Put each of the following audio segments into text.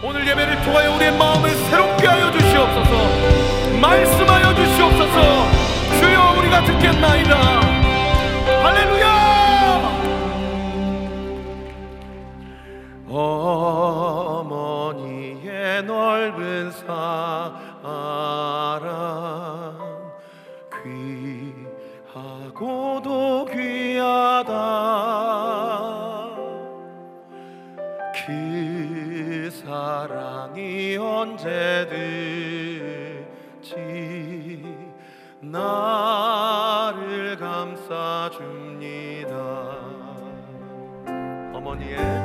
오늘 예배를 통하여 우리의 마음을 새롭게 하여 주시옵소서. 말씀하여 주시옵소서. 주여 우리가 듣겠나이다 언제든지 나를 감싸줍니다. 어머니의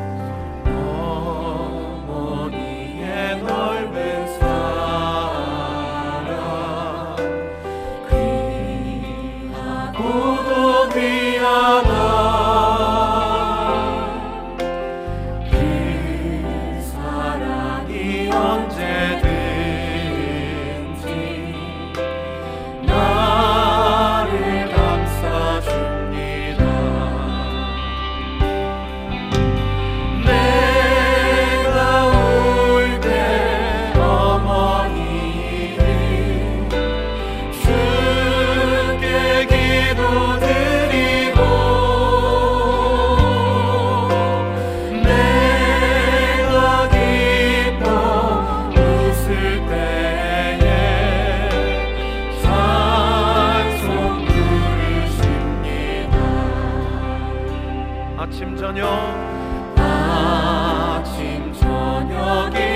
아침 저녁. 아침 저녁에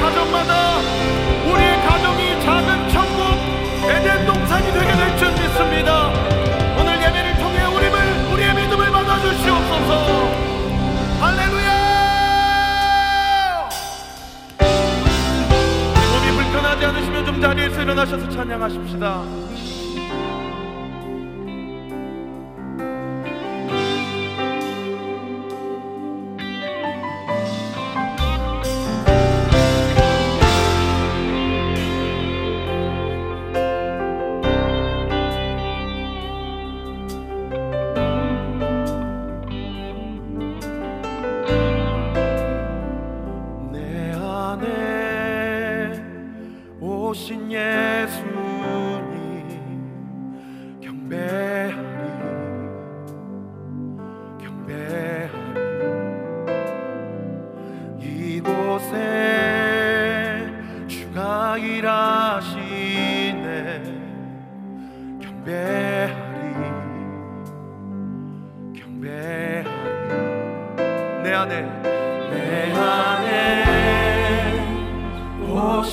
가정마다 우리의 가정이 작은 천국 에덴 동산이 되게 될 줄 믿습니다. 오늘 예배를 통해 우리를 우리의 믿음을 받아 주시옵소서. 할렐루야! 몸이 불편하지 않으시면 좀 자리에서 일어나셔서 찬양하십시다.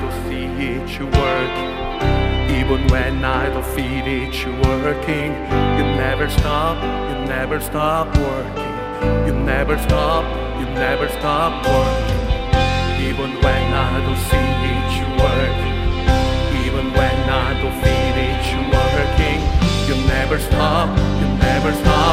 don't see it you working. Even when I don't feel it you working, you never stop, you never stop working. You never stop, you never stop working. Even when I don't see it you working. Even when I don't feel it you working, you never stop, you never stop.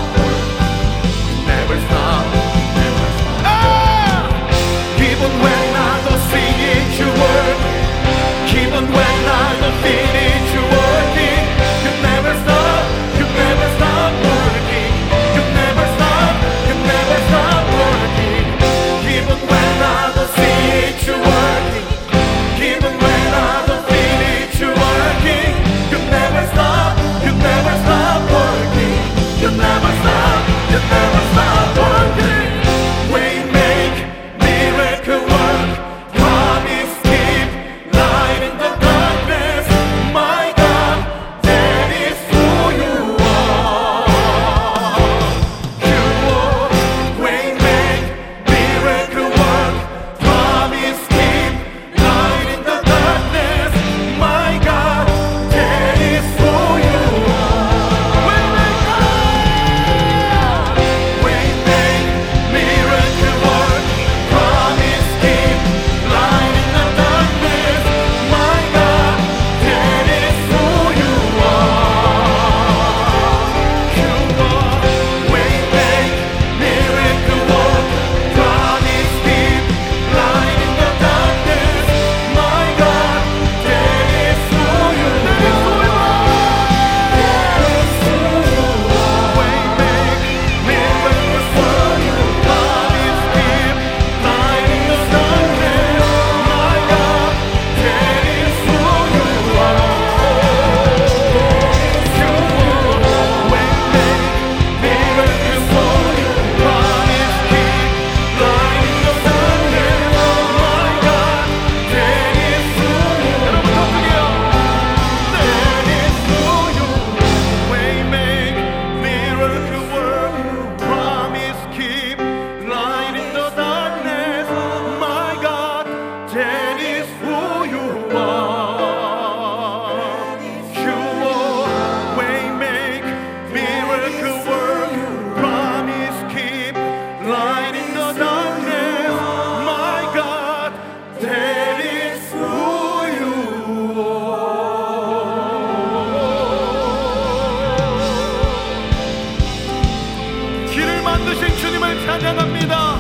찬양합니다.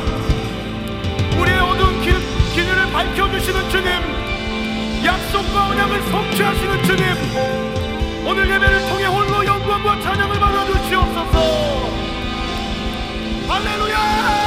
우리의 어두운 길, 길을 밝혀주시는 주님, 약속과 언약을 성취하시는 주님, 오늘 예배를 통해 홀로 영광과 찬양을 받아 주시옵소서. 할렐루야!